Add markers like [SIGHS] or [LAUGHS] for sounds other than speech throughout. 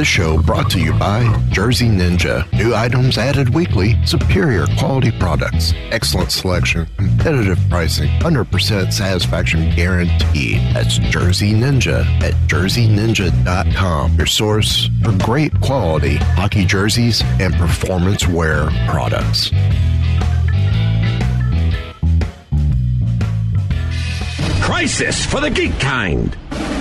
This show brought to you by Jersey Ninja. New items added weekly, superior quality products, excellent selection, competitive pricing, 100% satisfaction guaranteed. That's Jersey Ninja at jerseyninja.com. Your source for great quality hockey jerseys and performance wear products. Crisis for the geek kind.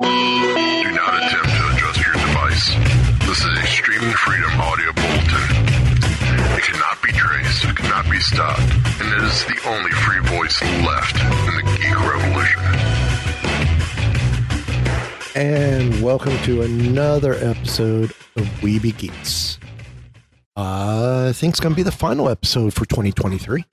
Do not attempt to adjust your device. This is a streaming freedom audio bulletin. It cannot be traced, it cannot be stopped, and it is the only free voice left in the geek revolution. And welcome to another episode of We Be Geeks. Uh, I think it's going to be the final episode for 2023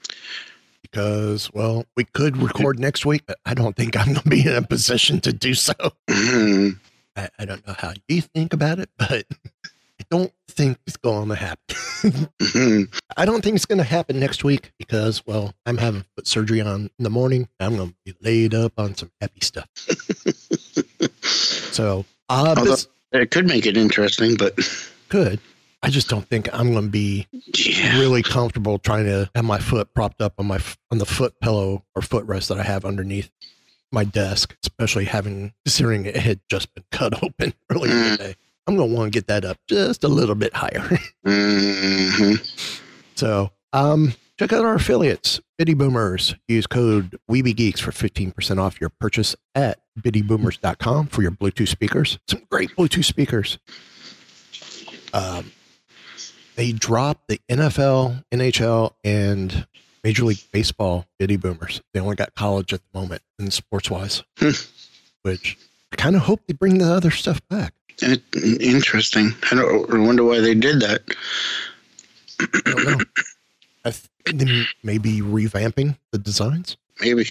because, well, we could record next week, but I don't think I'm going to be in a position to do so. I, I don't know how you think about it, but I don't think it's going to happen. [LAUGHS] I don't think it's going to happen next week because, well, I'm having foot surgery on in the morning. I'm going to be laid up on some happy stuff. [LAUGHS] so, uh, Although, it could make it interesting, but could. I just don't think I'm going to be yeah. really comfortable trying to have my foot propped up on my on the foot pillow or footrest that I have underneath my desk, especially having considering it had just been [LAUGHS] cut open earlier Mm. today. I'm going to want to get that up just a little bit higher. [LAUGHS] hmm so, um, check out our affiliates, Bitty Boomers. Use code WeebyGeeks for 15% off your purchase at bittyboomers.com for your Bluetooth speakers. Some great Bluetooth speakers. Um, they dropped the NFL, NHL, and Major League Baseball Bitty Boomers. They only got college at the moment in sports wise, Hmm. which I kind of hope they bring the other stuff back. It, interesting. I don't I wonder why they did that. I don't know. I th- they may be revamping the designs. Maybe.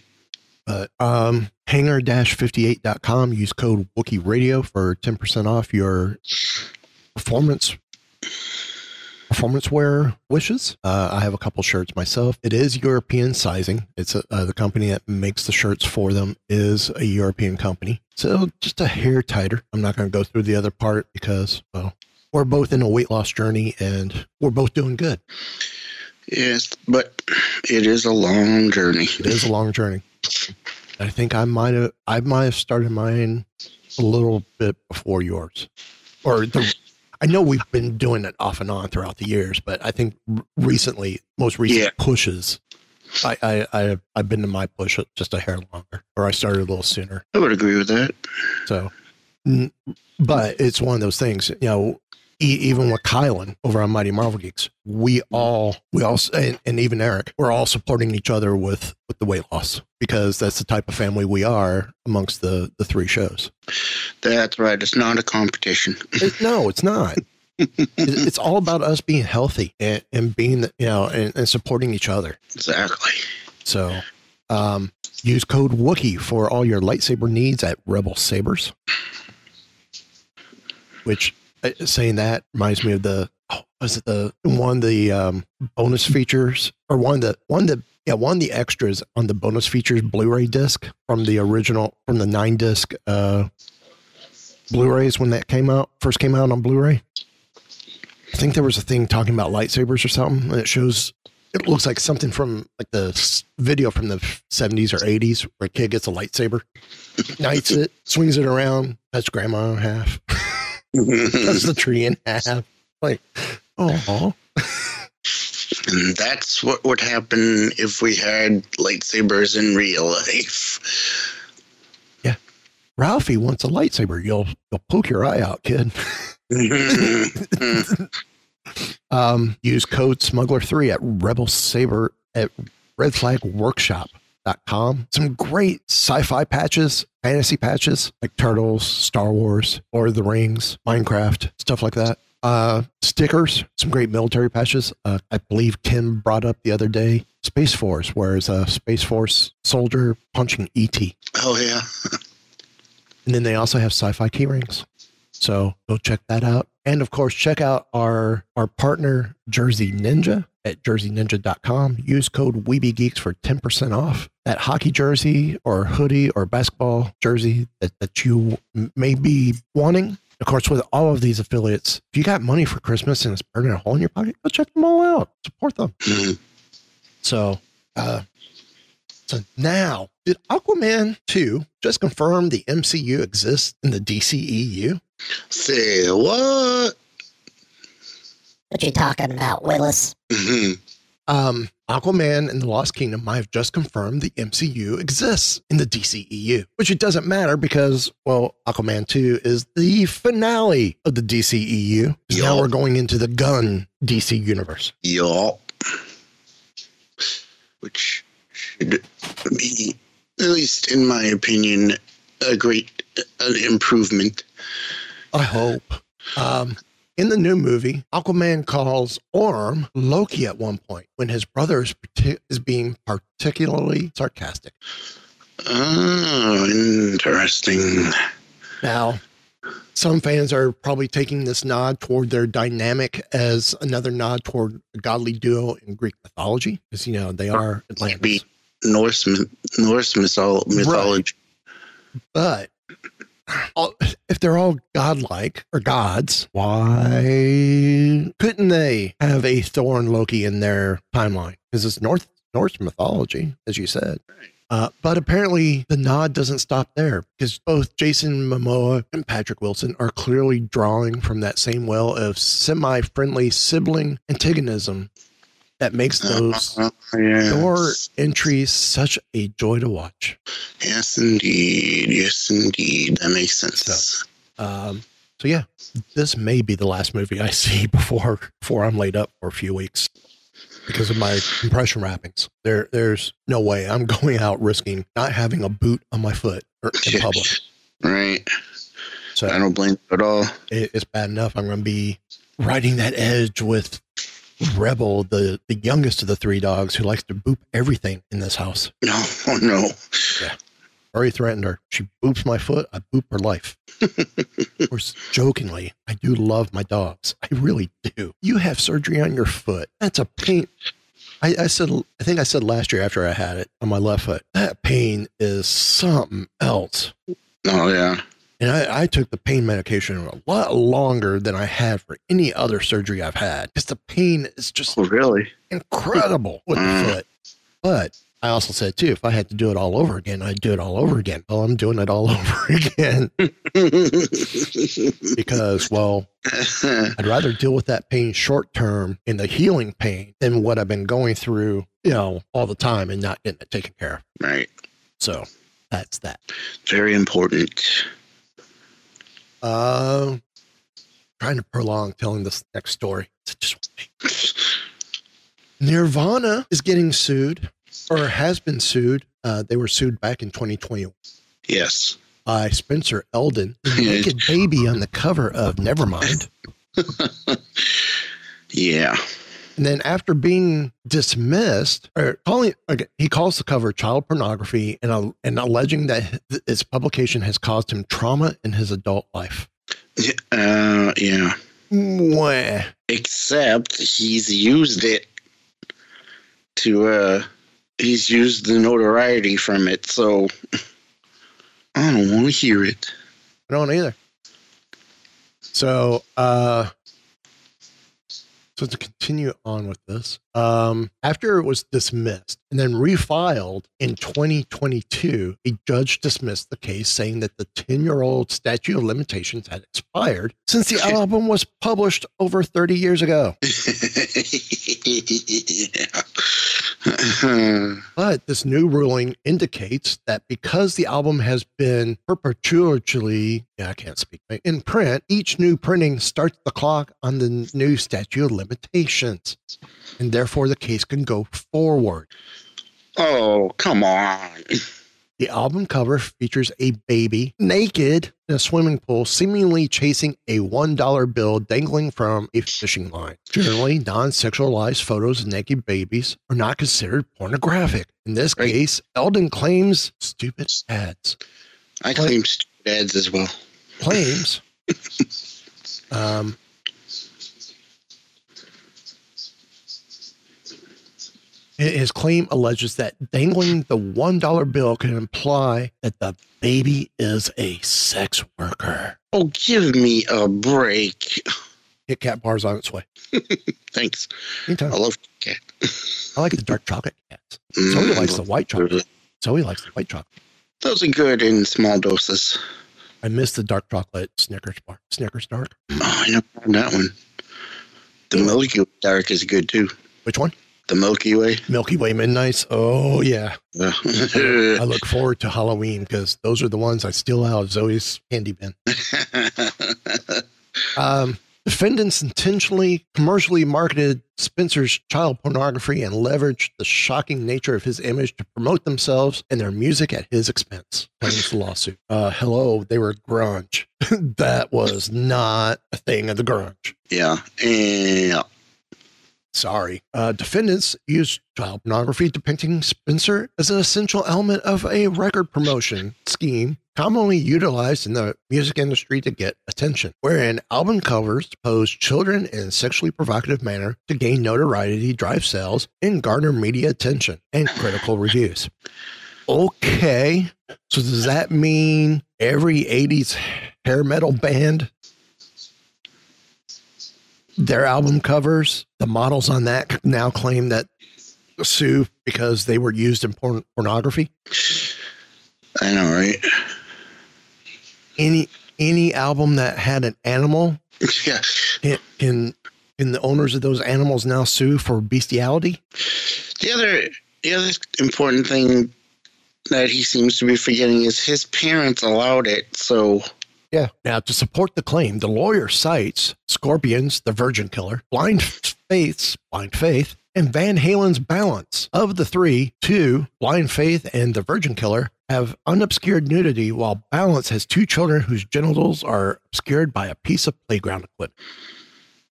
But um, hanger-58.com, use code Wookie Radio for 10% off your performance performance wear wishes. Uh, I have a couple shirts myself. It is European sizing. It's a, uh, the company that makes the shirts for them is a European company. So just a hair tighter. I'm not going to go through the other part because, well, we're both in a weight loss journey and we're both doing good. Yes, but it is a long journey. It is a long journey. I think I might have I might have started mine a little bit before yours, or the. I know we've been doing it off and on throughout the years, but I think recently, most recent Yeah. pushes, I, I I I've been to my push just a hair longer, or I started a little sooner. I would agree with that. So, but it's one of those things, you know. E- even with Kylan over on Mighty Marvel Geeks, we all, we all, and, and even Eric, we're all supporting each other with with the weight loss because that's the type of family we are amongst the the three shows. That's right. It's not a competition. It- no, it's not. [LAUGHS] It's all about us being healthy and, and being, you know, and, and supporting each other. Exactly. So, um, use code Wookie for all your lightsaber needs at Rebel Sabers. Which saying that reminds me of the oh, was it the one of the um, bonus features or one of the one that yeah one the extras on the bonus features Blu-ray disc from the original from the nine disc uh, Blu-rays when that came out first came out on Blu-ray. I think there was a thing talking about lightsabers or something, and it shows it looks like something from like the video from the 70s or 80s where a kid gets a lightsaber, ignites it, swings it around, cuts grandma in half. Cuts the [LAUGHS] tree in half. Like, oh, And that's what would happen if we had lightsabers in real life. Yeah. Ralphie wants a lightsaber. You'll you'll poke your eye out, kid. [LAUGHS] Um, use code smuggler3 at rebel saber at redflagworkshop.com. Some great sci-fi patches, fantasy patches like Turtles, Star Wars, Lord of the Rings, Minecraft, stuff like that. Uh, stickers, some great military patches. Uh, I believe Kim brought up the other day Space Force, where it's a Space Force soldier punching ET. oh, yeah. [LAUGHS] And then they also have sci-fi key rings. So go check that out. And of course, check out our our partner Jersey Ninja at jerseyninja.com. Use code WeebyGeeks for 10% off that hockey jersey or hoodie or basketball jersey that, that you may be wanting. Of course, with all of these affiliates, if you got money for Christmas and it's burning a hole in your pocket, go check them all out. Support them. Mhm. So, uh, so now, did Aquaman 2 just confirm the MCU exists in the DCEU? Say what? What you talking about, Willis? Mhm. Um, Aquaman and the Lost Kingdom I have just confirmed the MCU exists in the DCEU, which it doesn't matter because, well, Aquaman 2 is the finale of the DCEU. Yup. Now we're going into the Gunn DC universe. Yup. Which should be, at least in my opinion, a great an improvement. I hope. Um, in the new movie, Aquaman calls Orm Loki at one point when his brother is, is being particularly sarcastic. Oh, interesting. Now, some fans are probably taking this nod toward their dynamic as another nod toward a godly duo in Greek mythology, because you know they are Atlantis. Norse Norse mythol- mythology. But all- if they're all godlike or gods, why couldn't they have a Thor and Loki in their timeline? Because it's North Norse mythology, as you said. Uh, but apparently, the nod doesn't stop there because both Jason Momoa and Patrick Wilson are clearly drawing from that same well of semi friendly sibling antagonism that makes those Uh, yes. Thor entries such a joy to watch. Yes, indeed. Yes, indeed. That makes sense. Um, so yeah, this may be the last movie I [LAUGHS] see before before I'm laid up for a few weeks because of my compression wrappings. There, there's no way I'm [LAUGHS] going out risking not having a boot on my foot or in [LAUGHS] public. Right. So I don't blame you at all. it, it's bad enough. I'm going to be riding that edge with Rebel, the the youngest of the three dogs, who likes to boop everything in this house. No, oh no. Already threatened her. She boops my foot. I boop her life. [LAUGHS] of course, jokingly, I do love my dogs. I really do. You have surgery on your foot. That's a pain. I, I said, I think I said last year after I had it on my left foot, that pain is something else. Oh yeah. And I, I took the pain medication a lot longer than I had for any other surgery I've had because the pain is just Oh really? incredible with the Mm. foot. But I also said too, if I had to do it all over again, I'd do it all over again. Well, I'm doing it all [LAUGHS] over again [LAUGHS] because, well, I'd rather deal with that pain short term in the healing pain than what I've been going through, you know, all the time and not getting it taken care of. right. So that's that. Very important. Uh, trying to prolong telling this next story. [LAUGHS] Nirvana is getting sued or has been sued. Uh, they were sued back in 2020 Yes. by Spencer Elden, the [LAUGHS] Yeah. naked baby on the cover of Nevermind. [LAUGHS] Yeah. And then after being dismissed, or calling, okay, he calls the cover child pornography and, uh, and alleging that its publication has caused him trauma in his adult life. Uh yeah. Mwah. Except he's used it to uh he's used the notoriety from it, so I don't want to hear it. I don't either. So, uh, so to continue on with this. Um, after it was dismissed and then refiled in 2022, a judge dismissed the case, saying that the 10 year old statute of limitations had expired since the [LAUGHS] album was published over 30 years ago. [LAUGHS] But this new ruling indicates that because the album has been perpetually, yeah, I can't speak, in print, each new printing starts the clock on the new statute of limitations. And therefore, the case can go forward. oh, come on. The album cover features a baby naked in a swimming pool, seemingly chasing a $1 bill dangling from a fishing line. Generally, non sexualized photos of naked babies are not considered pornographic. In this Right. case, Elden claims stupid ads. I claim stupid ads as well. Claims. [LAUGHS] um, his claim alleges that dangling the $1 bill can imply that the baby is a sex worker. Oh, give me a break. Kit Kat bars on its way. [LAUGHS] Thanks. Anytime. I love cat. I like the dark chocolate cats. Mm. Zoe likes the white chocolate. Zoe likes the white chocolate. Those are good in small doses. I miss the dark chocolate Snickers bar. Snickers dark. Oh, I know that one. The Milky Way Dark is good too. Which one? The Milky Way. Milky Way Midnights. Oh yeah. Yeah. I look forward to Halloween because those are the ones I steal out of Zoe's candy bin. [LAUGHS] Um, defendants intentionally commercially marketed Spencer's child pornography and leveraged the shocking nature of his image to promote themselves and their music at his expense. Claims the lawsuit. Uh, hello, they were grunge. [LAUGHS] that was not a thing of the grunge. yeah. Yeah. Sorry. Uh, defendants used child pornography depicting Spencer as an essential element of a record promotion scheme commonly utilized in the music industry to get attention, wherein album covers pose children in a sexually provocative manner to gain notoriety, drive sales, and garner media attention and critical reviews. Okay. So does that mean every 80s hair metal band their album covers, the models on that now claim that sue because they were used in porn- pornography. I know, right? Any any album that had an animal [LAUGHS] Yeah. can can, can the owners of those animals now sue for bestiality? The other, the other important thing that he seems to be forgetting is his parents allowed it. So Yeah. Now, to support the claim, the lawyer cites Scorpions, the Virgin Killer, Blind Faith's Blind Faith, and Van Halen's Balance. Of the three, two, Blind Faith and the Virgin Killer, have unobscured nudity, while Balance has two children whose genitals are obscured by a piece of playground equipment.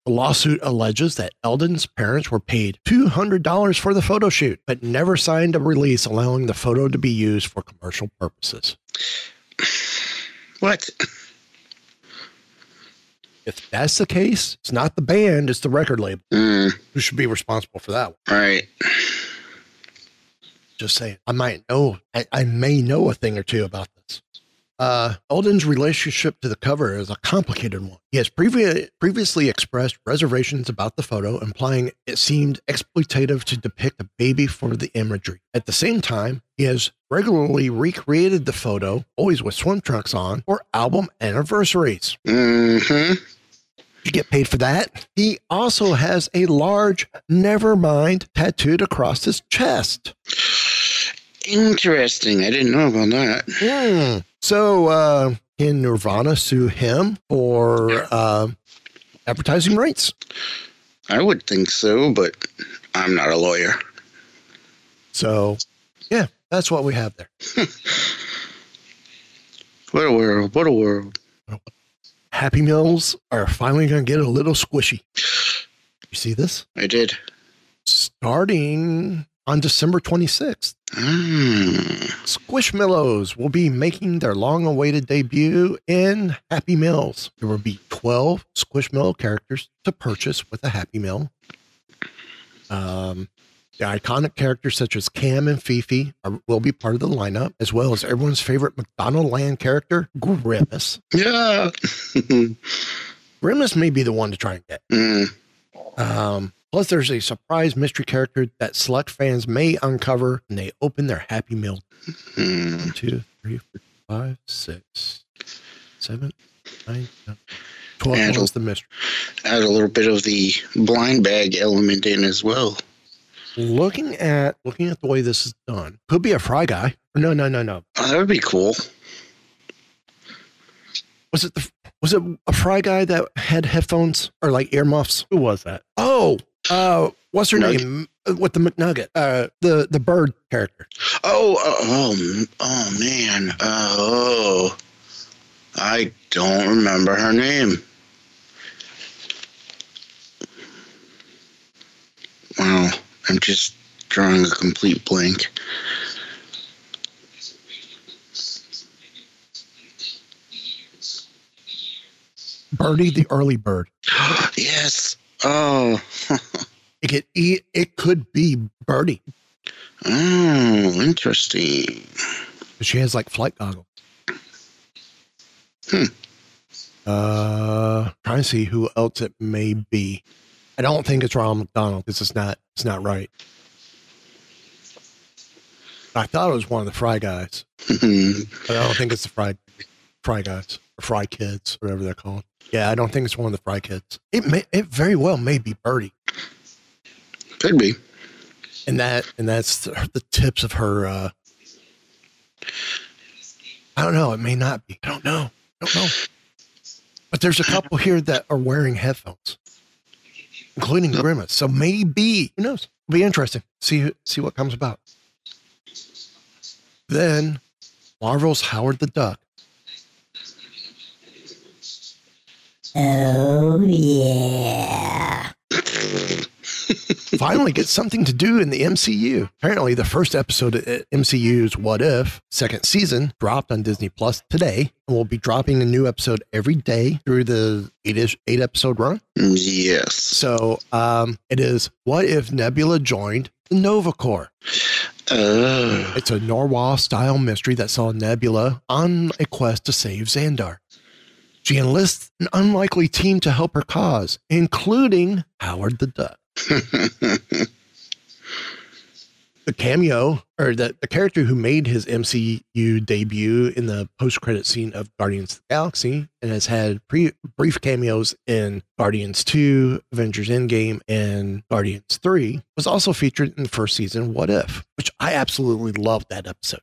The lawsuit alleges that Elden's parents were paid $200 for the photo shoot, but never signed a release allowing the photo to be used for commercial purposes. what? If that's the case, it's not the band, it's the record label Mm, who should be responsible for that one. right. Just saying. I might know, I, I may know a thing or two about this. Uh, Elden's relationship to the cover is a complicated one. He has previ- previously expressed reservations about the photo, implying it seemed exploitative to depict a baby for the imagery. At the same time, he has regularly recreated the photo, always with swim trunks on, for album anniversaries. hmm You get paid for that. He also has a large Nevermind tattooed across his chest. Interesting. I didn't know about that. Hmm. So, uh, can Nirvana sue him for uh, advertising rights? I would think so, but I'm not a lawyer. So, yeah, that's what we have there. [LAUGHS] What a world. What a world. Happy Meals are finally going to get a little squishy. You see this? I did. Starting on December 26th, Mm. Squishmallows will be making their long awaited debut in Happy Meals. There will be 12 Squishmallow characters to purchase with a Happy Meal. Um, the iconic characters such as Cam and Fifi are, will be part of the lineup, as well as everyone's favorite McDonald Land character, Grimace. Yeah. [LAUGHS] Grimace may be the one to try and get. mm. Um, Plus, there's a surprise mystery character that select fans may uncover when they open their Happy Meal. Hmm. One, two, three, four, five, six, seven, nine, twelve. And- was the mystery. Add a little bit of the blind bag element in as well. Looking at looking at the way this is done, could be a fry guy. No, no, no, no. Oh, that would be cool. Was it the was it a fry guy that had headphones or like earmuffs? Who was that? Oh, uh, what's her Nugget. name? Uh, With the McNugget, uh, the the bird character. Oh, oh, oh, oh man. Oh, I don't remember her name. Wow, I'm just drawing a complete blank. Birdie the early bird. [GASPS] yes. Oh. [LAUGHS] It could eat. It could be Birdie. Oh, interesting. She has like flight goggles. Hmm. Uh, trying to see who else it may be. I don't think it's Ronald McDonald because it's not. It's not right. I thought it was one of the Fry guys, but I don't think it's the Fry Fry guys or Fry kids, whatever they're called. Yeah, I don't think it's one of the Fry kids. It may. It very well may be Birdie, Could be. and that and that's the, the tips of her. uh I don't know. It may not be. I don't know. I don't know. But there's a couple here that are wearing headphones, including Grimace. So maybe who knows? It'll be interesting. See see what comes about. Then Marvel's Howard the Duck. Oh, yeah. [LAUGHS] finally gets something to do in the MCU. Apparently, the first episode of MCU's What If second season dropped on Disney Plus today, and we'll be dropping a new episode every day through the eight eight episode run. Yes. So, um, it is What If Nebula joined the Nova Corps? Oh. It's a Norwalk style mystery that saw Nebula on a quest to save Xandar. She enlists an unlikely team to help her cause, including Howard the Duck. The cameo or the, the character who made his MCU debut in the post credit scene of Guardians of the Galaxy and has had pre, brief cameos in Guardians 2, Avengers Endgame, and Guardians 3 was also featured in the first season What If, which I absolutely loved that episode.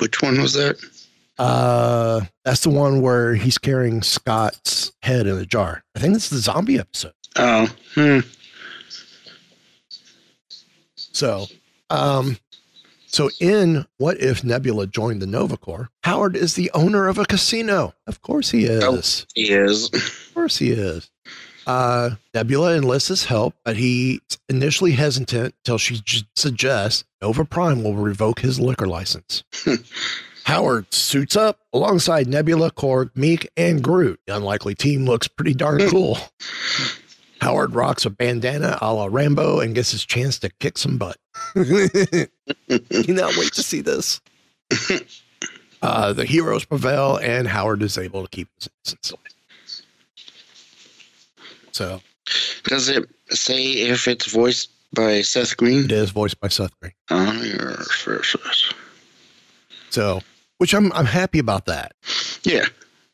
Which one was that? Uh, that's the one where he's carrying Scott's head in a jar. I think it's the zombie episode. Oh. Hmm. So, um, so in What If Nebula joined the Nova Corps? Howard is the owner of a casino. Of course he is. Oh. He is. Of course he is. Uh, Nebula enlists his help, but he's initially hesitant until she j- suggests Nova Prime will revoke his liquor license. [LAUGHS] Howard suits up alongside Nebula, Korg, Miek, and Groot. The unlikely team looks pretty darn cool. [LAUGHS] Howard rocks a bandana a la Rambo and gets his chance to kick some butt. [LAUGHS] Cannot wait to see this. [LAUGHS] Uh, the heroes prevail, and Howard is able to keep his innocence. So Does it say if it's voiced by Seth Green? it is voiced by Seth Green. Oh, yes. So, which I'm I'm happy about that Yeah.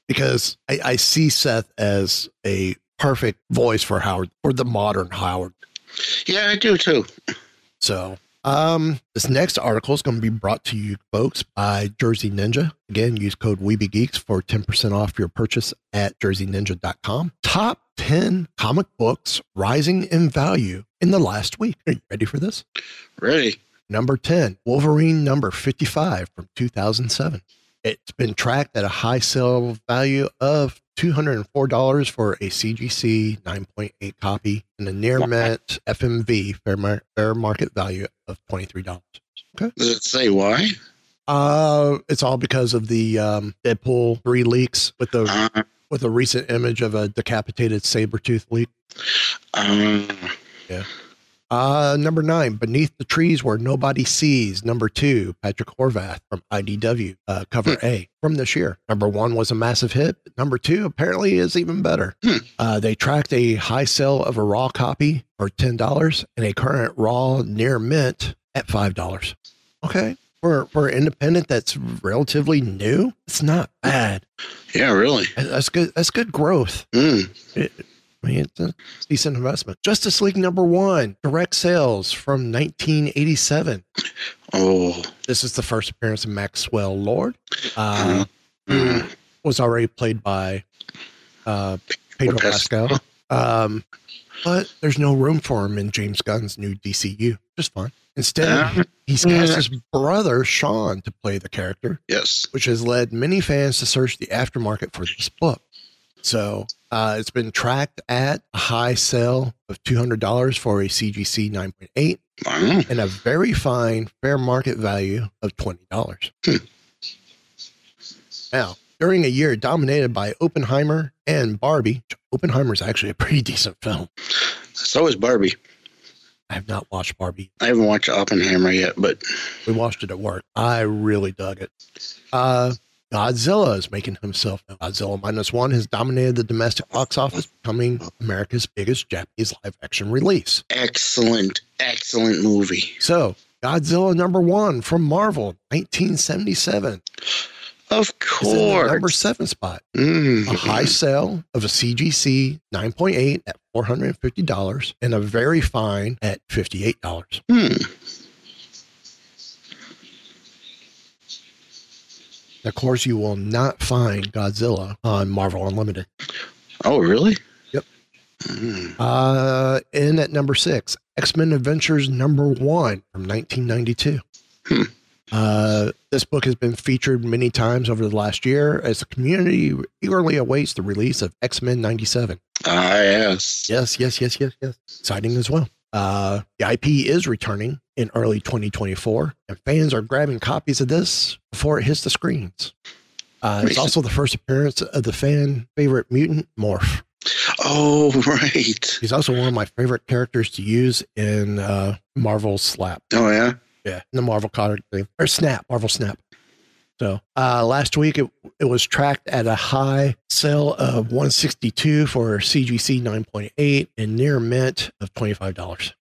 because I, I see Seth as a perfect voice for Howard for the modern Howard. Yeah, I do too. So, um, this next article is going to be brought to you, folks, by Jersey Ninja. Again, use code WeebyGeeks for 10% off your purchase at jerseyninja.com. Top 10 comic books rising in value in the last week. Are you ready for this? Ready. Number 10, Wolverine number 55 from 2007. It's been tracked at a high sale value of $204 for a CGC 9.8 copy and a near mint FMV fair, mar- fair market value of $23. Okay. Does it say why? Uh, it's all because of the um, Deadpool 3 leaks with the Uh, with a recent image of a decapitated saber tooth leak. uh, Uh, number nine, Beneath the Trees Where Nobody Sees. Number two, Patrick Horvath from IDW, uh, cover A from this year. Number one was a massive hit. Number two apparently is even better. Uh, they tracked a high sale of a raw copy for $10 and a current raw near mint at $5. Okay. For, for independent that's relatively new, it's not bad. Yeah, really. That's good. That's good growth. Mm. It, I mean, it's a decent investment. Justice League number one, direct sales from 1987. Oh, This is the first appearance of Maxwell Lord. Uh, Mm. who was already played by uh, Pedro Pascal. Pascal. Um, but there's no room for him in James Gunn's new DCU. Just fine. Instead, Uh, he's cast his brother Sean to play the character yes. which has led many fans to search the aftermarket for this book. So uh, it's been tracked at a high sale of $200 for a CGC 9.8 Wow. and a very fine fair market value of $20. Hmm. Now, during a year dominated by Oppenheimer and Barbie, Oppenheimer is actually a pretty [LAUGHS] decent film. So is Barbie. I have not watched Barbie. I haven't watched Oppenheimer yet, but We watched it at work. I really dug it. Uh, Godzilla is making himself known. Godzilla minus one has dominated the domestic box office, becoming America's biggest Japanese live action release. excellent, excellent movie. So, Godzilla number one from Marvel, 1977, Of is in the course. number seven spot. Mm. A high sale of a CGC 9.8 at $450 and a very fine at $58. Hmm. Of course, you will not find Godzilla on Marvel Unlimited. Oh, really? Yep. Mm. Uh, in at number six, X Men Adventures number one from 1992. Hmm. Uh, this book has been featured many times over the last year as the community eagerly awaits the release of X Men 97. Ah, yes. Yes, yes, yes, yes, yes. Exciting as well. Uh, the IP is returning in early 2024, and fans are grabbing copies of this before it hits the screens. Uh, it's also the first appearance of the fan favorite mutant Morph. Oh, [LAUGHS] right. He's also one of my favorite characters to use in uh, Marvel Slap. Oh, yeah. Yeah, in the Marvel comic thing or Snap, Marvel Snap. So uh, last week it, it was tracked at a high sale of 162 for CGC 9.8 and near mint of $25.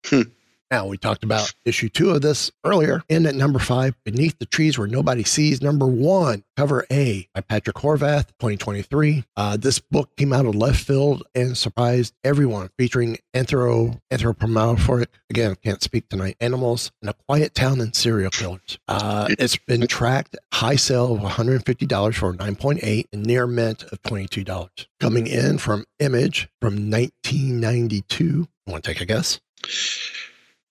Now we talked about issue two of this earlier. And at number five, Beneath the Trees Where Nobody Sees, number one, cover A by Patrick Horvath, 2023. Uh, this book came out of left field and surprised everyone, featuring anthro anthropomorphic, again, can't speak tonight, animals in a quiet town and serial killers. Uh, it's been tracked high sale of $150 for 9.8 and near mint of $22. Coming in from Image from 1992. Want to take a guess?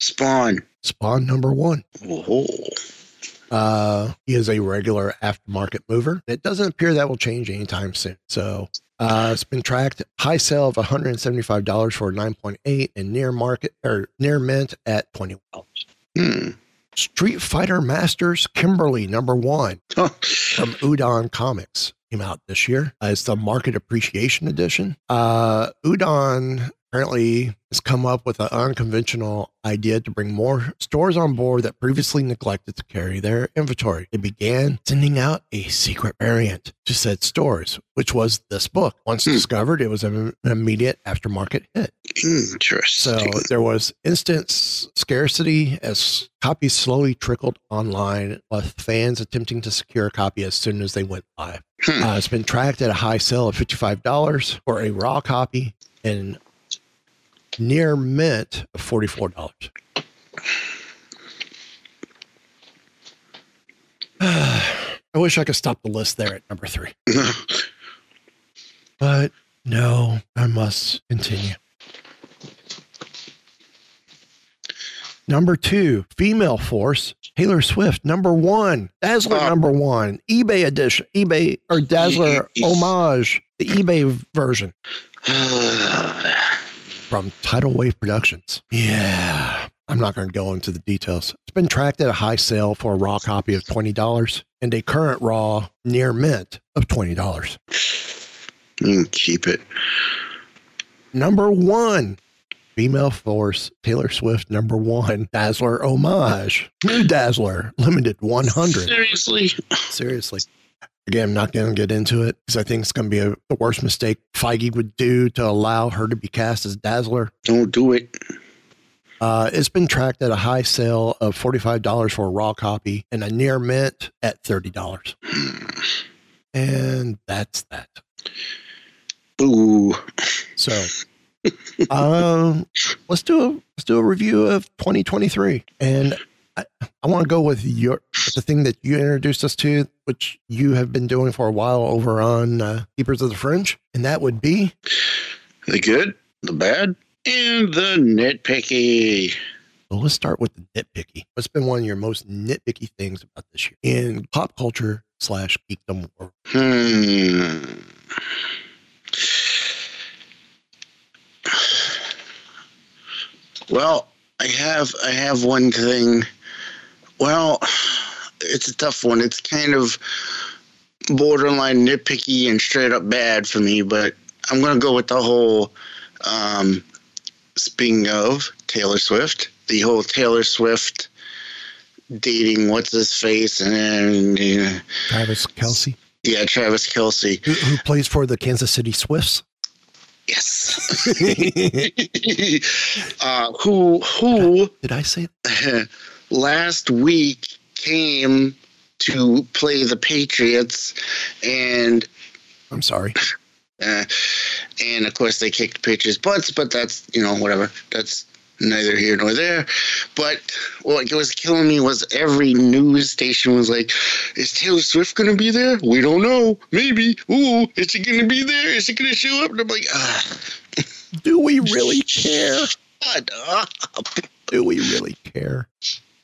Spawn. Spawn number one. Oh. Uh, he is a regular aftermarket mover. It doesn't appear that will change anytime soon. So uh, it's been tracked high sale of $175 for 9.8 and near market or near mint at $20. Hmm. Street Fighter Masters Kimberly number one [LAUGHS] from Udon Comics came out this year. Uh, it's the Market Appreciation Edition. Uh, Udon apparently has come up with an unconventional idea to bring more stores on board that previously neglected to carry their inventory. They began sending out a secret variant to said stores, which was this book. Once Hmm. discovered, it was an immediate aftermarket hit. Interesting. So there was instant scarcity as copies slowly trickled online, with fans attempting to secure a copy as soon as they went live. Hmm. Uh, it's been tracked at a high sale of $55 for a raw copy and near mint of $44. [SIGHS] I wish I could stop the list there at number three, [LAUGHS] but no, I must continue. Number two, Female Force, Taylor Swift. Number one, Dazzler. Oh. number one, eBay edition, eBay or Dazzler homage, the eBay version [SIGHS] [SIGHS] from Tidal Wave Productions. Yeah, I'm not going to go into the details. It's been tracked at a high sale for a raw copy of twenty dollars and a current raw near mint of twenty dollars. Mm, keep it. Number one, Female Force Taylor Swift number one Dazzler homage. New Dazzler, limited 100. Seriously? Seriously. Again, I'm not going to get into it because I think it's going to be a, the worst mistake Feige would do to allow her to be cast as Dazzler. Don't do it. Uh, it's been tracked at a high sale of $45 for a raw copy and a near mint at $30. [SIGHS] And that's that. Boo. So, [LAUGHS] um, let's do a let's do a review of 2023, and I, want to go with your the thing that you introduced us to, which you have been doing for a while over on uh, Keepers of the Fringe, and that would be The good, the bad, and the nitpicky. well, let's start with the nitpicky. What's been one of your most nitpicky things about this year in pop culture slash geekdom world? Hmm. Well, I have I have one thing. Well, it's a tough one. It's kind of borderline nitpicky and straight up bad for me, but I'm gonna go with the whole um speaking of Taylor Swift, the whole Taylor Swift dating what's his face and uh, Travis Kelce, yeah, Travis Kelce. who, who plays for the Kansas City Swifts. Yes. [LAUGHS] [LAUGHS] uh, who who Did I say [LAUGHS] last week came to play the Patriots and I'm sorry. uh, and of course they kicked Patriots butts, but that's you know whatever. That's neither here nor there. But what was killing me was every news station was like, "Is Taylor Swift going to be there? We don't know. Maybe. Ooh, is she going to be there? Is she going to show up?" And I'm like, ah, Do we really care? shut up. Do we really care?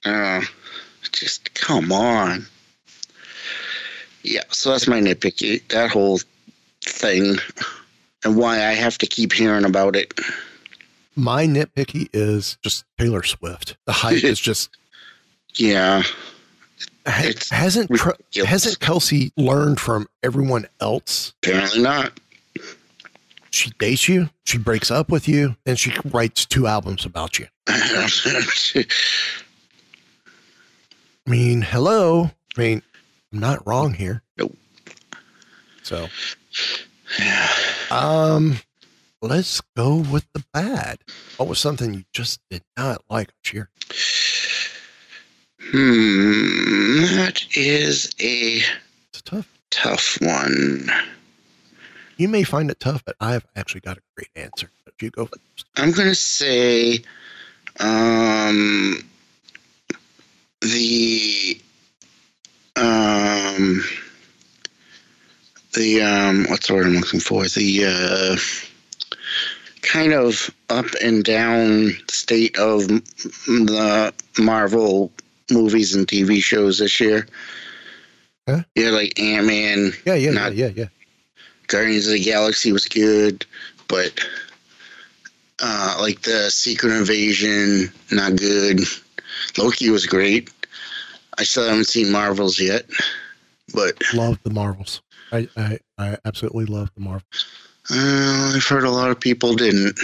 Uh, just come on. Yeah, so that's my nitpicky. That whole thing, and why I have to keep hearing about it. My nitpicky is just Taylor Swift. The hype is [LAUGHS] just Yeah, It's hasn't ridiculous. hasn't Kelce learned from everyone else. apparently not. She dates you, she breaks up with you, and she writes two albums about you. [LAUGHS] [LAUGHS] I mean, hello. I mean, I'm not wrong here. Nope. So, um, let's go with the bad. What was something you just did not like year? hmm, that is a It's tough. tough one. You may find it tough, but I've actually got a great answer. But you go first. I'm gonna say, um, the, um, the um, what's the word I'm looking for? The uh, kind of up and down state of the Marvel movies and TV shows this year. Okay. Yeah, like Ant Man, Yeah, yeah, Not- yeah, yeah, yeah. Guardians of the Galaxy was good, but uh, like the Secret Invasion, not good. Loki was great. I still haven't seen Marvels yet, but Love the Marvels. I, I, I absolutely love the Marvels. uh, I've heard a lot of people didn't.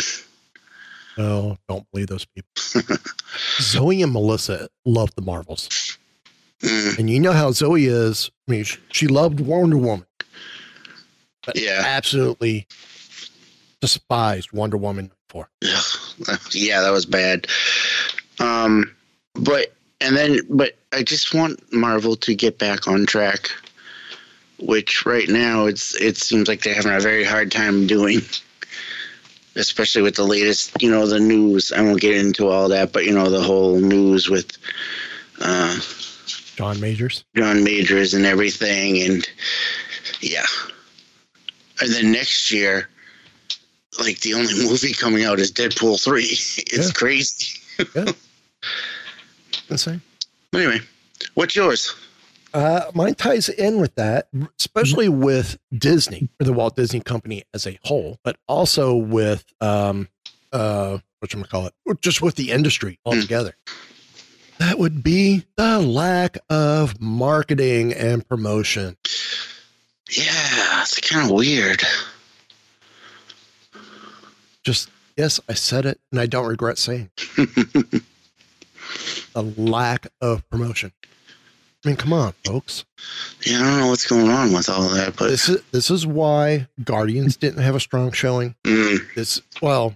No, don't believe those people. [LAUGHS] Zoe and Melissa love the Marvels. Mm, And you know how Zoe is. I mean, she, she loved Wonder Woman. But Yeah. Absolutely despised Wonder Woman for. ugh, [LAUGHS] yeah, that was bad. Um, but and then, but I just want Marvel to get back on track, which right now it's it seems like they're having a very hard time doing. Especially with the latest, you know, the news. I won't get into all that, but you know, the whole news with uh, John Majors. John Majors and everything, and yeah. And then next year, like the only [LAUGHS] movie coming out is Deadpool three. [LAUGHS] It's Yeah. crazy. [LAUGHS] Insane. Anyway, what's yours? Uh, mine ties in with that, especially with Disney or the Walt Disney Company as a whole, but also with um, uh, what you call it, just with the industry altogether. That would be the lack of marketing and promotion. Yeah, it's kind of weird. Just Yes, I said it, and I don't regret saying [LAUGHS] the lack of promotion. I mean, come on, folks. Yeah, I don't know what's going on with all that, but This is this is why Guardians didn't have a strong showing. mm, This well,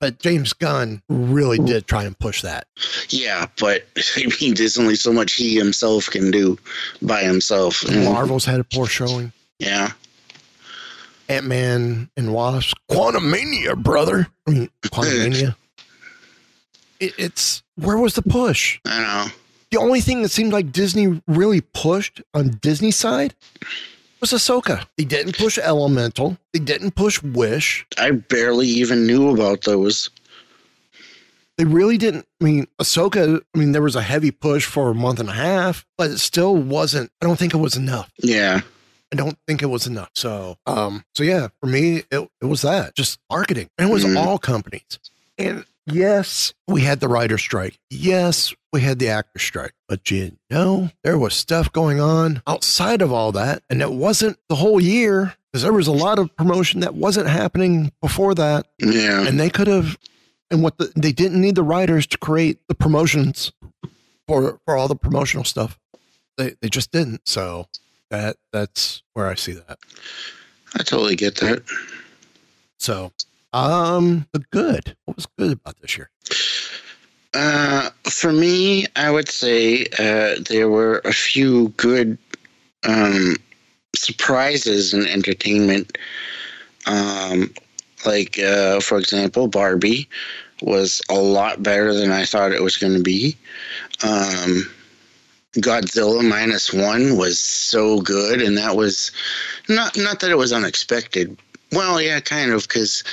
but James Gunn really did try and push that. yeah, but [LAUGHS] I mean, there's only so much he himself can do by himself. The Marvels had a poor showing. Yeah, Ant Man and Wasp, Quantumania, brother. I mean, [LAUGHS] Quantumania. it, it's where was the push? I know. The only thing that seemed like Disney really pushed on Disney side was Ahsoka. They didn't push Elemental. They didn't push Wish. I barely even knew about those. They really didn't. I mean, Ahsoka. I mean, there was a heavy push for a month and a half, but it still wasn't. I don't think it was enough. Yeah, I don't think it was enough. So, um, so yeah, for me, it, it was that just marketing, and it was Mhm. all companies. And yes, we had the writer strike. Yes, we had the actor strike. But you know, there was stuff going on outside of all that, and it wasn't the whole year because there was a lot of promotion that wasn't happening before that, yeah. and they could have. And what the, they didn't need the writers to create the promotions for for all the promotional stuff. They they just didn't. So that that's where I see that. I totally get that. So um the good. What was good about this year? Uh, for me, I would say uh, there were a few good um, surprises in entertainment. Um, like, uh, for example, Barbie was a lot better than I thought it was going to be. Um, Godzilla minus one was so good, and that was not not that it was unexpected. Well, yeah, kind of, because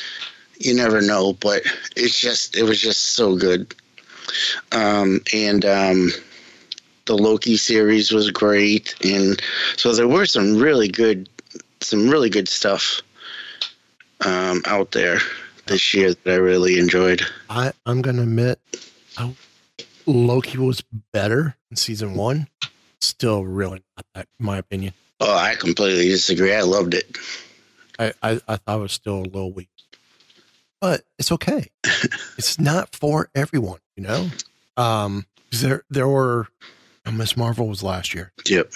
you never know, but it's just it was just so good. Um, and um, the Loki series was great, and so there were some really good, some really good stuff um, out there this year that I really enjoyed. I I'm gonna admit, I, Loki was better in season one. Still, really not that, in my opinion. Oh, I completely disagree. I loved it. I, I, I thought it was still a little weak, but it's okay. [LAUGHS] it's not for everyone, you know. Um, there there were oh, Miss Marvel was last year. Yep.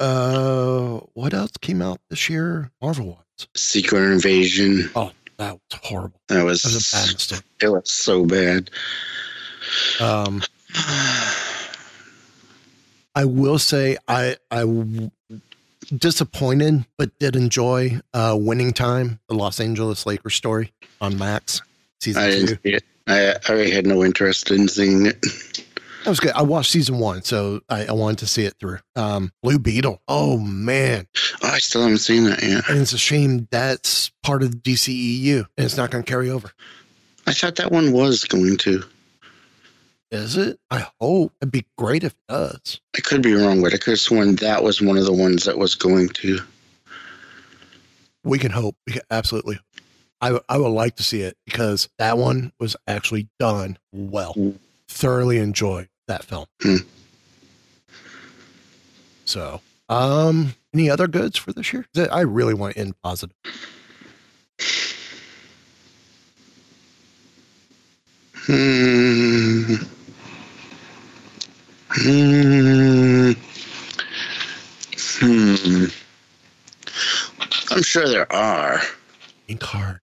Uh, what else came out this year? Marvel ones. Secret Invasion. Oh, that was horrible. That was, That was a bad mistake. it was so bad. Um, I will say I I disappointed, but did enjoy uh, Winning Time, the Los Angeles Lakers story on Max season I two. it. I, I had no interest in seeing it. That was good. I watched season one, so I, I wanted to see it through. Um, Blue Beetle. Oh man, Oh, I still haven't seen that yet. and it's a shame that's part of the DCEU and it's not going to carry over. I thought that one was going to. Is it? I hope it'd be great if it does. I could be wrong, but I could have sworn that was one of the ones that was going to. We can hope. We can absolutely. I, I would like to see it because that one was actually done well. Thoroughly enjoyed that film. Hmm. So, um, any other goods for this year? I really want to end positive. Hmm. Hmm. Hmm. I'm sure there are. Heart.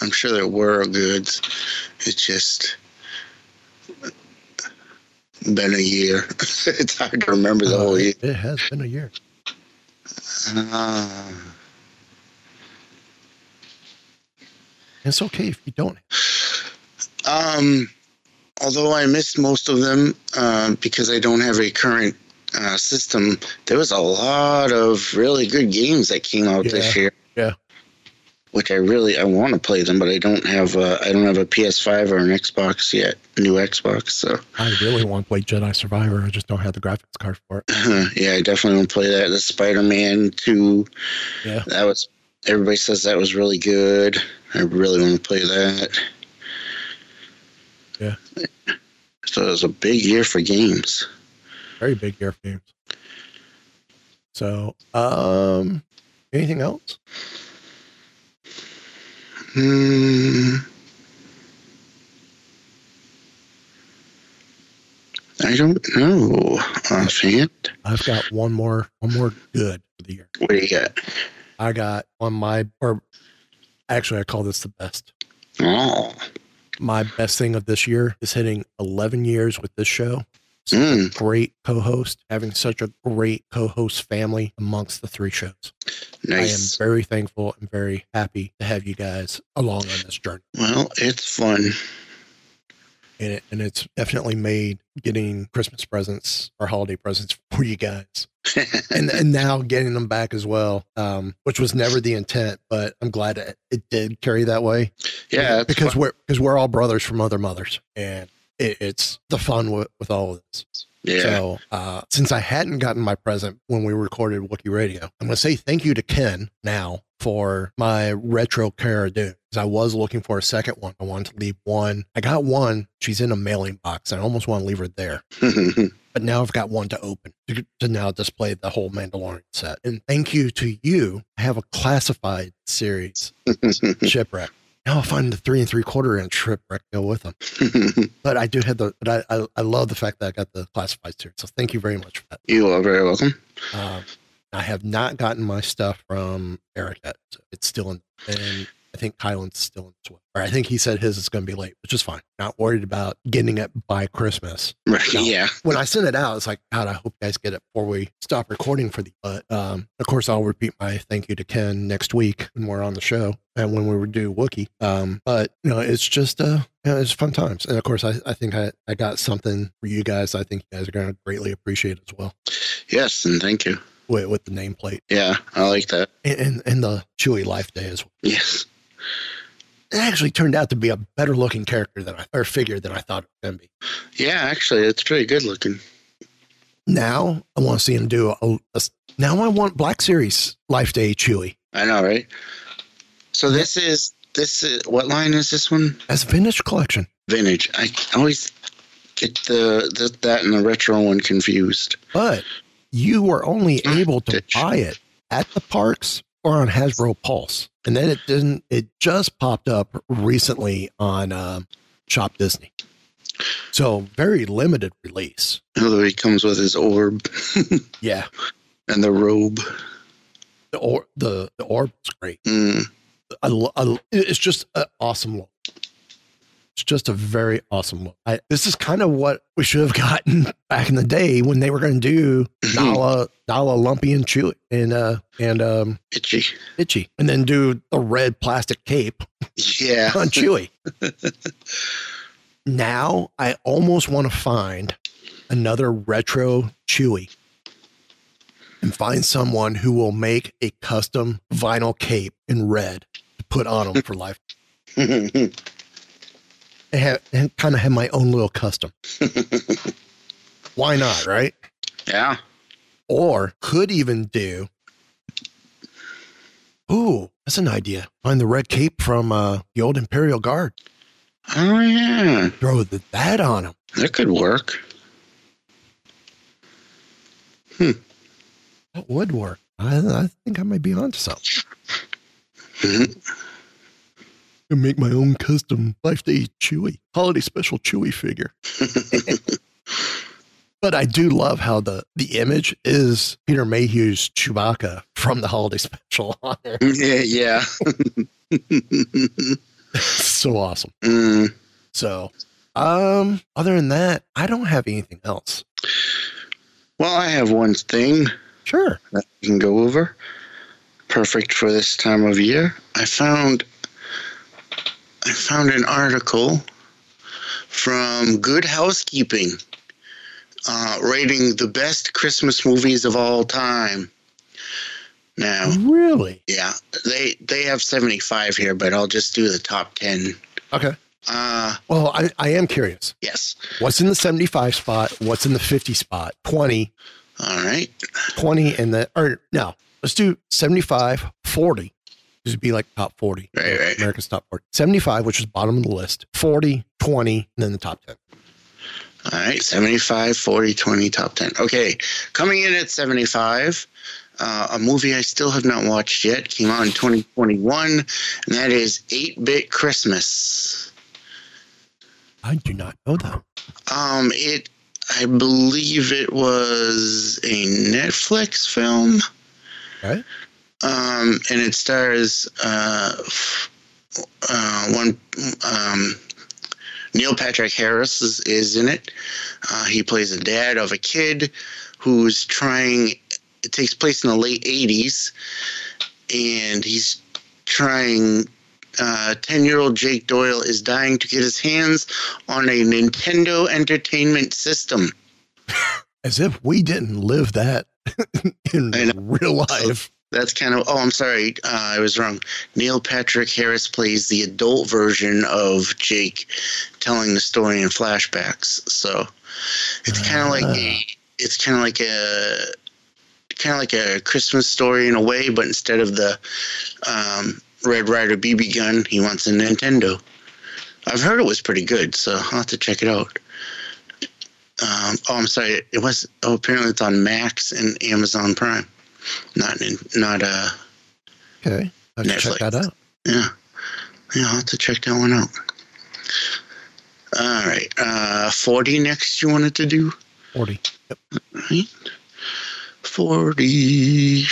I'm sure there were goods. It's just been a year. [LAUGHS] it's hard to remember the Uh, whole year. it, it has been a year. Uh, It's okay if you don't. Um, although I missed most of them uh, because I don't have a current uh, system, there was a lot of really good games that came out this year. yeah. Which I really I want to play them, but I don't have a, I don't have a PS5 or an Xbox yet, new Xbox. So I really want to play Jedi Survivor. I just don't have the graphics card for it. yeah, I definitely want to play that. The Spider-Man Two, Yeah. that was everybody says that was really good. I really want to play that. Yeah. [LAUGHS] so it was a big year for games. Very big year for games. So, um, anything else? Hmm. I don't know offhand. I've got one more, one more good for the year. What do you got? I got on my, or actually, I call this the best. Oh. My best thing of this year is hitting 11 years with this show. mm, Great co-host, having such a great co-host family amongst the three shows. nice. I am very thankful and very happy to have you guys along on this journey. Well, it's fun. And, it, and it's definitely made getting Christmas presents or holiday presents for you guys. And and now getting them back as well, um, which was never the intent, but I'm glad it, it did carry that way. yeah, because fun. we're because we're all brothers from other mothers, and it, it's the fun with, with all of this. Yeah. So uh, since I hadn't gotten my present when we recorded Wookie Radio, I'm going to say thank you to Ken now for my retro Cara Dune. Because I was looking for a second one. I wanted to leave one. I got one. She's in a mailing box. I almost want to leave her there. [LAUGHS] But now I've got one to open to, to now display the whole Mandalorian set. And thank you to you. I have a classified series [LAUGHS] shipwreck. Now I'll find the three and three quarter inch shipwreck to go with them. [LAUGHS] But I do have the, but I, I, I love the fact that I got the classified series. So thank you very much for that. you are very welcome. Um, I have not gotten my stuff from Eric yet. So it's still in, and I think Kylan's still in well. Or I think he said his is going to be late, which is fine. Not worried about getting it by Christmas. [LAUGHS] Right. No. Yeah. When I sent it out, it's like, God, I hope you guys get it before we stop recording for the. But um, of course, I'll repeat my thank you to Ken next week when we're on the show and when we do Wookie. Um, but you know, it's just uh, you know, it's fun times. And of course, I, I think I, I got something for you guys. I think you guys are going to greatly appreciate as well Yes, and thank you. with, with the nameplate Yeah, I like that. and, and, and the Chewy Life Day as well. Yes. It actually turned out to be a better looking character than I or figure than I thought it was going to be. Yeah, actually, it's pretty good looking. Now I want to see him do a, a now I want Black Series Life Day Chewy I know, right? So this is this is what line is this one? as vintage collection. Vintage. I always get the, the that and the retro one confused. but you were only able to ditch. buy it at the parks or on Hasbro Pulse, and then it didn't. It just popped up recently on um, Shop Disney, so very limited release. Although he comes with his orb [LAUGHS] Yeah, and the robe. the or the the orb is great. Mm, I, I it's just an awesome look. It's just a very awesome look. I, this is kind of what we should have [LAUGHS] gotten back in the day when they were going to do Malla, Malla, Lumpy, and Chewy, and uh, and um, itchy. Itchy, and then do the red plastic cape Yeah. on Chewy. [LAUGHS] now I almost want to find another retro Chewy and find someone who will make a custom vinyl cape in red to put on them for life. [LAUGHS] And, have, kind of have my own little custom. [LAUGHS] Why not, right? yeah. Or could even do. Ooh, that's an idea. Find the red cape from uh, the old Imperial Guard. Oh yeah. Throw the, that on him. That could work. Hmm. That would work. I, I think I might be onto something. I make my own custom Life Day Chewy holiday special Chewy figure. [LAUGHS] but I do love how the the image is Peter Mayhew's Chewbacca from the holiday special [LAUGHS] on there. Yeah, yeah. [LAUGHS] so awesome. Mm, So, um, other than that, I don't have anything else. well, I have one thing Sure. that we can go over. Perfect for this time of year. I found I found an article from Good Housekeeping uh, rating the best Christmas movies of all time. Now, Really? yeah, they they have 75 here, but I'll just do the top 10. Okay. Uh, Well, I, I am curious. yes. What's in the 75 spot? What's in the 50 spot? 20, All right. 20 and the, or no, let's do 75, 40. Would be like top 40. Right, right. America's top 40. 75, which is bottom of the list. 40, 20, and then the top 10. All right, 75, 40, 20, top 10. Okay, coming in at 75, uh, a movie I still have not watched yet, came out in 2021, and that is 8 Bit Christmas. I do not know that. Um, it, I believe it was a Netflix film. Right. Um, and it stars uh, uh, one um, Neil Patrick Harris is, is in it. Uh, he plays a dad of a kid who's trying. It takes place in the late '80s, and he's trying. Ten-year-old Jake Doyle is dying to get his hands on a Nintendo Entertainment System. [LAUGHS] As if we didn't live that [LAUGHS] in real life. That's kind of. Oh, I'm sorry. Uh, I was wrong. Neil Patrick Harris plays the adult version of Jake, telling the story in flashbacks. So it's kind of like a. It's kind of like a. Kind of like a Christmas story in a way, but instead of the um, Red Ryder BB gun, he wants a Nintendo. I've heard it was pretty good, so I'll have to check it out. Um, oh, I'm sorry. It was. Oh, apparently it's on Max and Amazon Prime. Not in, not uh Okay. I have to check that out. yeah. Yeah, I'll have to check that one out. All right. Uh 40 next you wanted to do? 40. Yep. Right? 40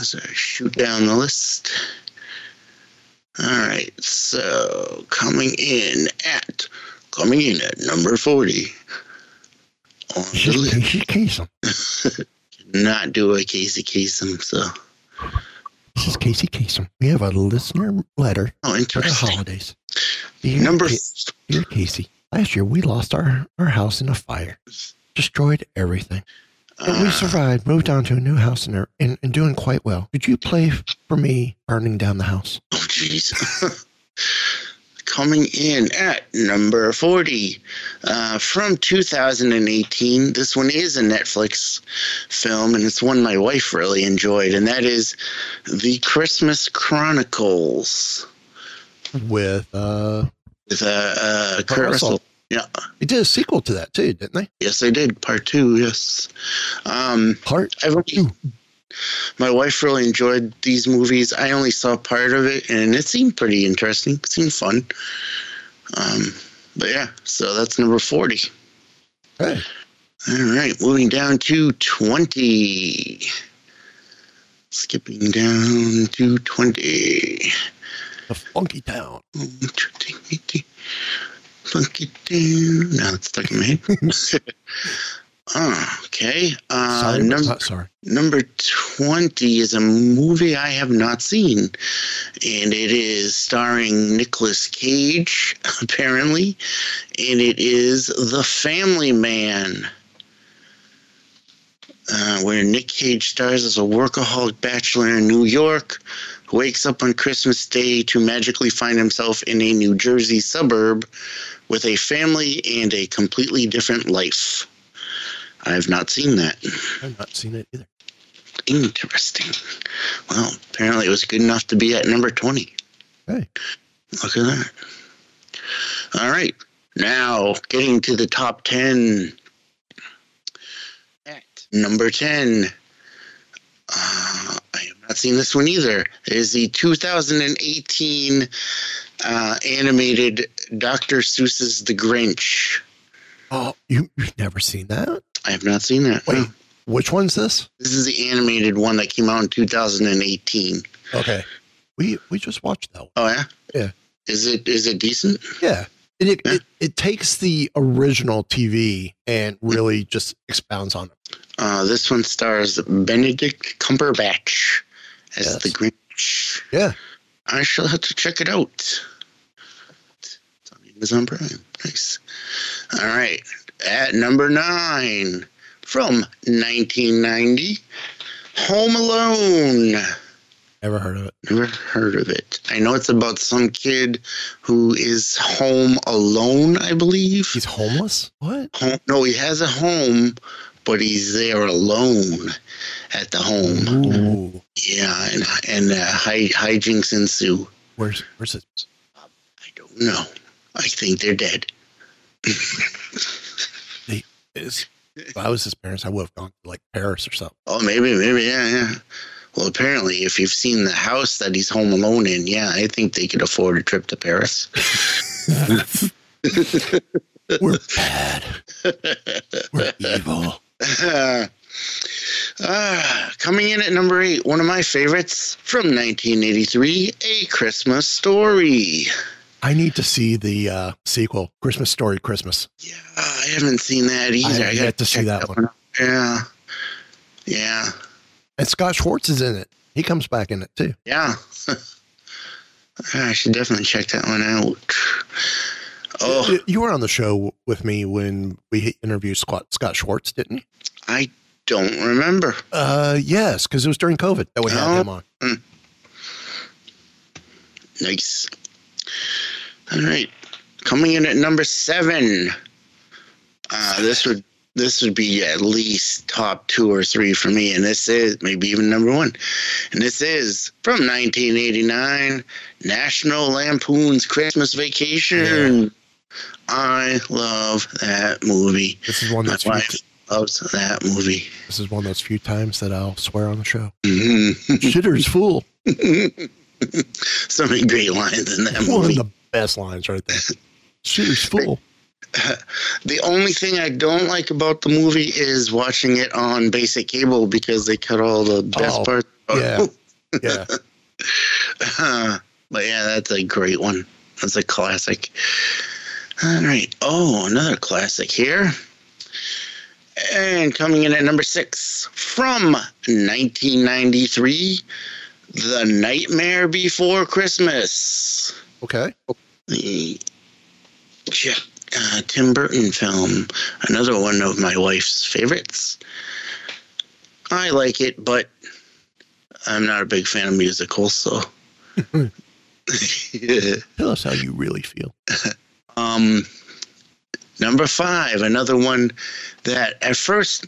as I shoot down the list. All right. So coming in at coming in at number 40 on the just list. Casey Kasem. Not do a Casey Kasem, so This is Casey Kasem. We have a listener letter oh for the holidays. Dear, Number dear Casey, last year we lost our, our house in a fire. Destroyed everything. But we uh, survived, moved on to a new house, and, are- and, and doing quite well. Could you play for me burning down the house? Oh, jeez. [LAUGHS] Coming in at number 40 uh, from 2018. This one is a Netflix film, and it's one my wife really enjoyed, and that is The Christmas Chronicles With, uh, with uh, uh, Kurt Russell. Russell. Yeah, they did a sequel to that too, didn't they? yes, they did. Part two, yes. Um, Part I've only, two. My wife really enjoyed these movies. I only saw part of it, and it seemed pretty interesting. It seemed fun. Um, but yeah, so that's number 40. Hey, All right, moving down to 20. Skipping down to 20. the Funky Town. Plunk it down. Now it's stuck in my head. [LAUGHS] Ah, okay. Uh, sorry, number, not sorry. number 20 is a movie I have not seen, and it is starring Nicolas Cage, [LAUGHS] apparently, and it is The Family Man. Uh, where Nick Cage stars as a workaholic bachelor in New York who wakes up on Christmas Day to magically find himself in a New Jersey suburb with a family and a completely different life. I have not seen that. I've not seen it either. Interesting. Well, apparently it was good enough to be at number 20. Hey, Look at that. All right. Now, getting to the top 10. At number 10. Uh, I have not seen this one either. It is the 2018 uh, animated Dr. Seuss's The Grinch. oh, you you've never seen that? I have not seen that. Wait, No. which one's this? This is the animated one that came out in 2018. Okay, we we just watched that one. Oh yeah, Yeah. Is it is it decent? Yeah. And it, Yeah. it, it takes the original TV and really just expounds on it. Uh, this one stars Benedict Cumberbatch as Yes. the Grinch. Yeah. I shall have to check it out. It's on Amazon Prime. Nice. All right. At number nine from 1990, Home Alone. Ever heard of it? Never heard of it. I know it's about some kid who is home alone, I believe. He's homeless? What? home. No, he has a home, but he's there alone at the home. Ooh. Yeah, and and uh, hi, hijinks ensue. Where's where's it? I don't know. I think they're dead. [LAUGHS] Is [LAUGHS] if I was his parents, I would have gone to like Paris or something. Oh, maybe, maybe, yeah, yeah. Well, apparently, if you've seen the house that he's home alone in, yeah, I think they could afford a trip to Paris. [LAUGHS] We're bad. We're evil. Uh, [LAUGHS] coming in at number eight, one of my favorites from 1983, A Christmas Story. I need to see the uh, sequel, Christmas Story Christmas. Yeah, I haven't seen that either. have I, got to see that one. out. Yeah, yeah, And Scott Schwartz is in it. He comes back in it too. yeah. [LAUGHS] I should definitely check that one out. Oh, You- were on the show with me when we interviewed Scott, Scott Schwartz, didn't you? I don't remember. Uh, yes, because it was during COVID that we had Oh. him on. Nice. All right, coming in at number seven. Uh, this would this would be at least top two or three for me, and this is maybe even number one. And this is from 1989, National Lampoon's Christmas Vacation. I love that movie. This is one My that's few, loves that movie. this is one of those few times that I'll swear on the show. Mhm. Shitter's fool. so many great lines in that One movie. of the best lines right there. [LAUGHS] Shitter's fool. [LAUGHS] The only thing I don't like about the movie is watching it on basic cable because they cut all the best Oh, parts. yeah. [LAUGHS] Yeah. but yeah, that's a great one. That's a classic. All right. Oh, another classic here. And coming in at number six from 1993, The Nightmare Before Christmas Okay. The Jack, uh, Tim Burton film, another one of my wife's favorites. I like it, but I'm not a big fan of musicals, so. [LAUGHS] [LAUGHS] Tell us how you really feel. um, number five, another one that at first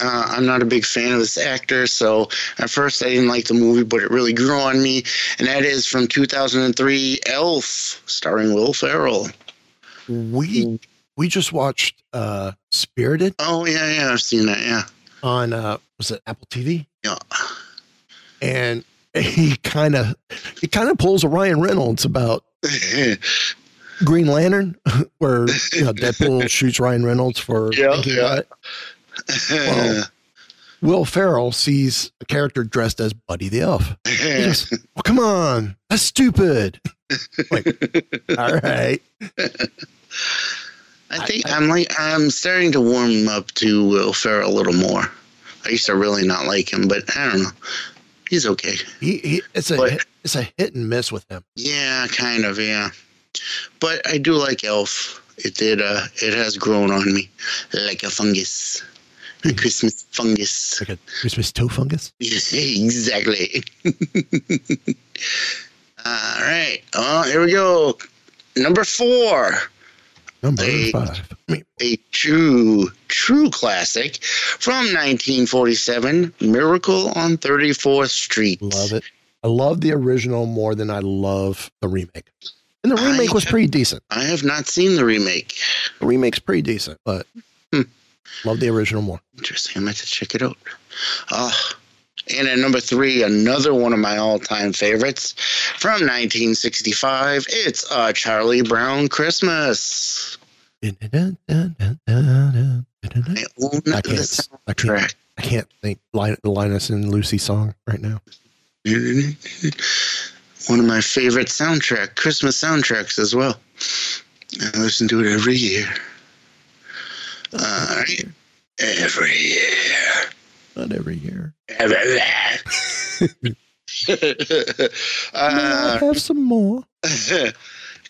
uh, I'm not a big fan of this actor, so at first I didn't like the movie, but it really grew on me, and that is from 2003, Elf, starring Will Ferrell. We we just watched uh Spirited Oh yeah, yeah, I've seen that. Yeah, on uh was it Apple TV? yeah. And [LAUGHS] he kind of he kind of pulls a Ryan Reynolds about [LAUGHS] Green Lantern, [LAUGHS] where you know Deadpool shoots Ryan Reynolds for Yeah, yeah. About it. Well, Will Ferrell sees a character dressed as Buddy the Elf. He goes, [LAUGHS] "Oh, come on, that's stupid." like, all right, I think I'm like I'm starting to warm up to Will Ferrell a little more. I used to really not like him, but I don't know. He's okay. he, he it's a But- it's a hit and miss with him. Yeah, kind of. Yeah, but I do like Elf. It did. Uh, it has grown on me like a fungus, a [LAUGHS] Christmas fungus. Like a Christmas toe fungus. exactly. [LAUGHS] All right. Oh, here we go. Number four. Number Hey. five. A true, true classic from 1947, Miracle on 34th Street. love it. I love the original more than I love the remake. And the I remake was have- pretty decent. I have not seen the remake. The remake's pretty decent, but. Love the original more. Interesting. I might have to check it out. Oh, and at number three, another one of my all-time favorites from 1965. It's uh, Charlie Brown Christmas. I own I can't, I can't. I can't think Linus and Lucy song right now. [LAUGHS] One of my favorite soundtrack, Christmas soundtracks as well. I listen to it every year. All right. Every year. Not every year. Every year. [LAUGHS] uh, have some more. [LAUGHS]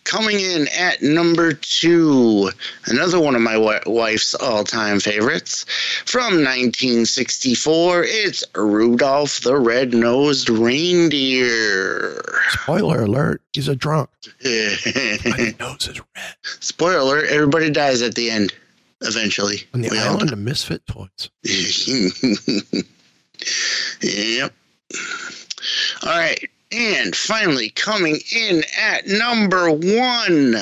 coming in at number two, another one of my wi- wife's all-time favorites from 1964. It's Rudolph the Red-Nosed Reindeer. Spoiler alert: He's a drunk. His nose is red. Spoiler alert: everybody dies at the end. Eventually, On the We all island of misfit toys. [LAUGHS] yep. All right. And finally, coming in at number one.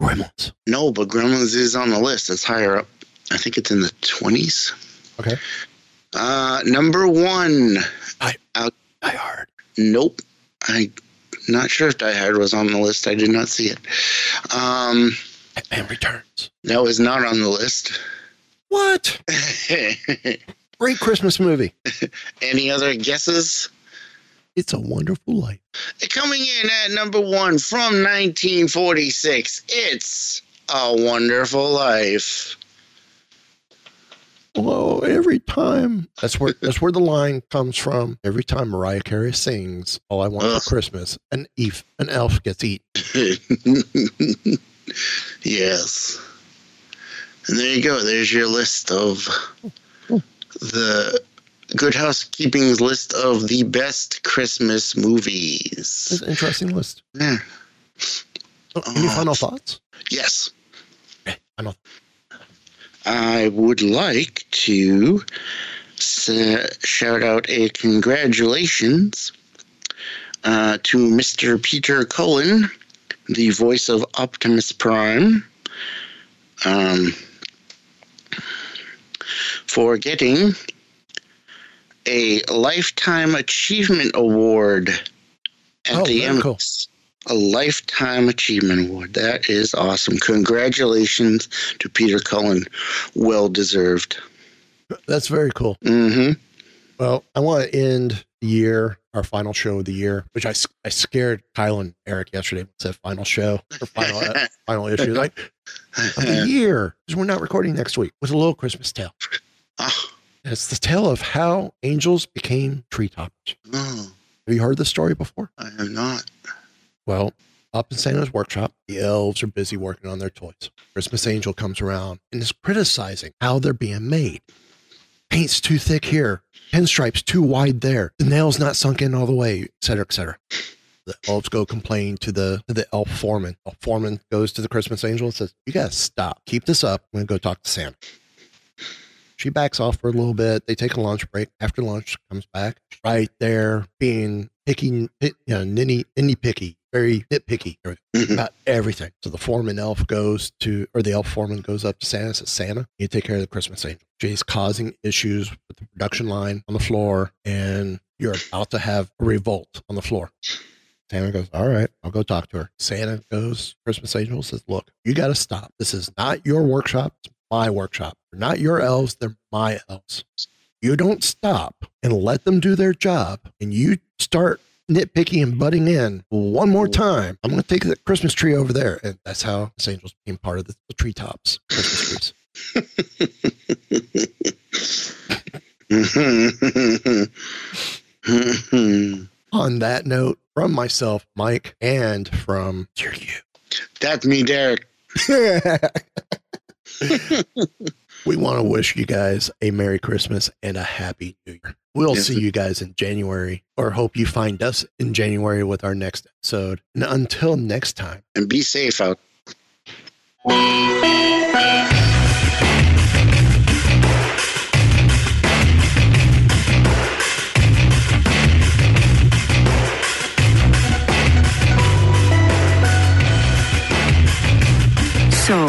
Gremlins. No, but Gremlins is on the list. It's higher up. I think it's in the 20s. Okay. Uh, number one. I, Out. Hard. Nope. I'm not sure if Die Hard was on the list. I did not see it. Um, Batman Returns. That was not on the list. What? [LAUGHS] Great Christmas movie. Any other guesses? It's a Wonderful Life. Coming in at number one from 1946, it's A Wonderful Life. Well, every time that's where that's where the line comes from. Every time Mariah Carey sings "All I Want Ugh. for Christmas," an elf an elf gets eaten. [LAUGHS] yes. And there you go. There's your list of the Good Housekeeping's list of the best Christmas movies. It's an interesting list. Yeah. Any Oh. final thoughts? Yes. Final. I would like to s- shout out a congratulations uh, to Mr. Peter Cullen, the voice of Optimus Prime, um, for getting a Lifetime Achievement Award at Oh, the very cool. Emmys. A Lifetime Achievement Award. That is awesome. Congratulations to Peter Cullen. Well deserved. That's very cool. hmm Well, I want to end the year, our final show of the year, which I, I scared Kyle and Eric yesterday. when Said final show or final uh, [LAUGHS] final issue, like of the year, because we're not recording next week. With a little Christmas tale. oh, it's the tale of how angels became tree toppers. oh, Have you heard this story before? I have not. Well, up in Santa's workshop, the elves are busy working on their toys. Christmas Angel comes around and is criticizing how they're being made. Paint's too thick here, pinstripes too wide there, the nail's not sunk in all the way, et cetera, et cetera. The elves go complain to the to the elf foreman. Elf foreman goes to the Christmas Angel and says, "You gotta stop. Keep this up. I'm gonna go talk to Santa." She backs off for a little bit. They take a lunch break. After lunch, comes back right there, being picky, you know, nitty, nitty picky, very nitpicky about mm-hmm. everything. So the foreman elf goes to, or the elf foreman goes up to Santa and says, Santa, you take care of the Christmas angel. She's causing issues with the production line on the floor, and you're about to have a revolt on the floor. Santa goes, All right, I'll go talk to her. Santa goes, Christmas Angel says, Look, you got to stop. This is not your workshop, it's my workshop. They're not your elves, they're my elves. You don't stop and let them do their job, and you start nitpicky and butting in one more time. I'm going to take the Christmas tree over there. And that's how Christmas Angels became part of the, the treetops Christmas trees. [LAUGHS] On that note, from myself, Miek, and from Dear That's me, Derek. [LAUGHS] You, we want to wish you guys a Merry Christmas and a Happy New Year. We'll Yes. see you guys in January, or hope you find us in January with our next episode. And until next time, And be safe out. So,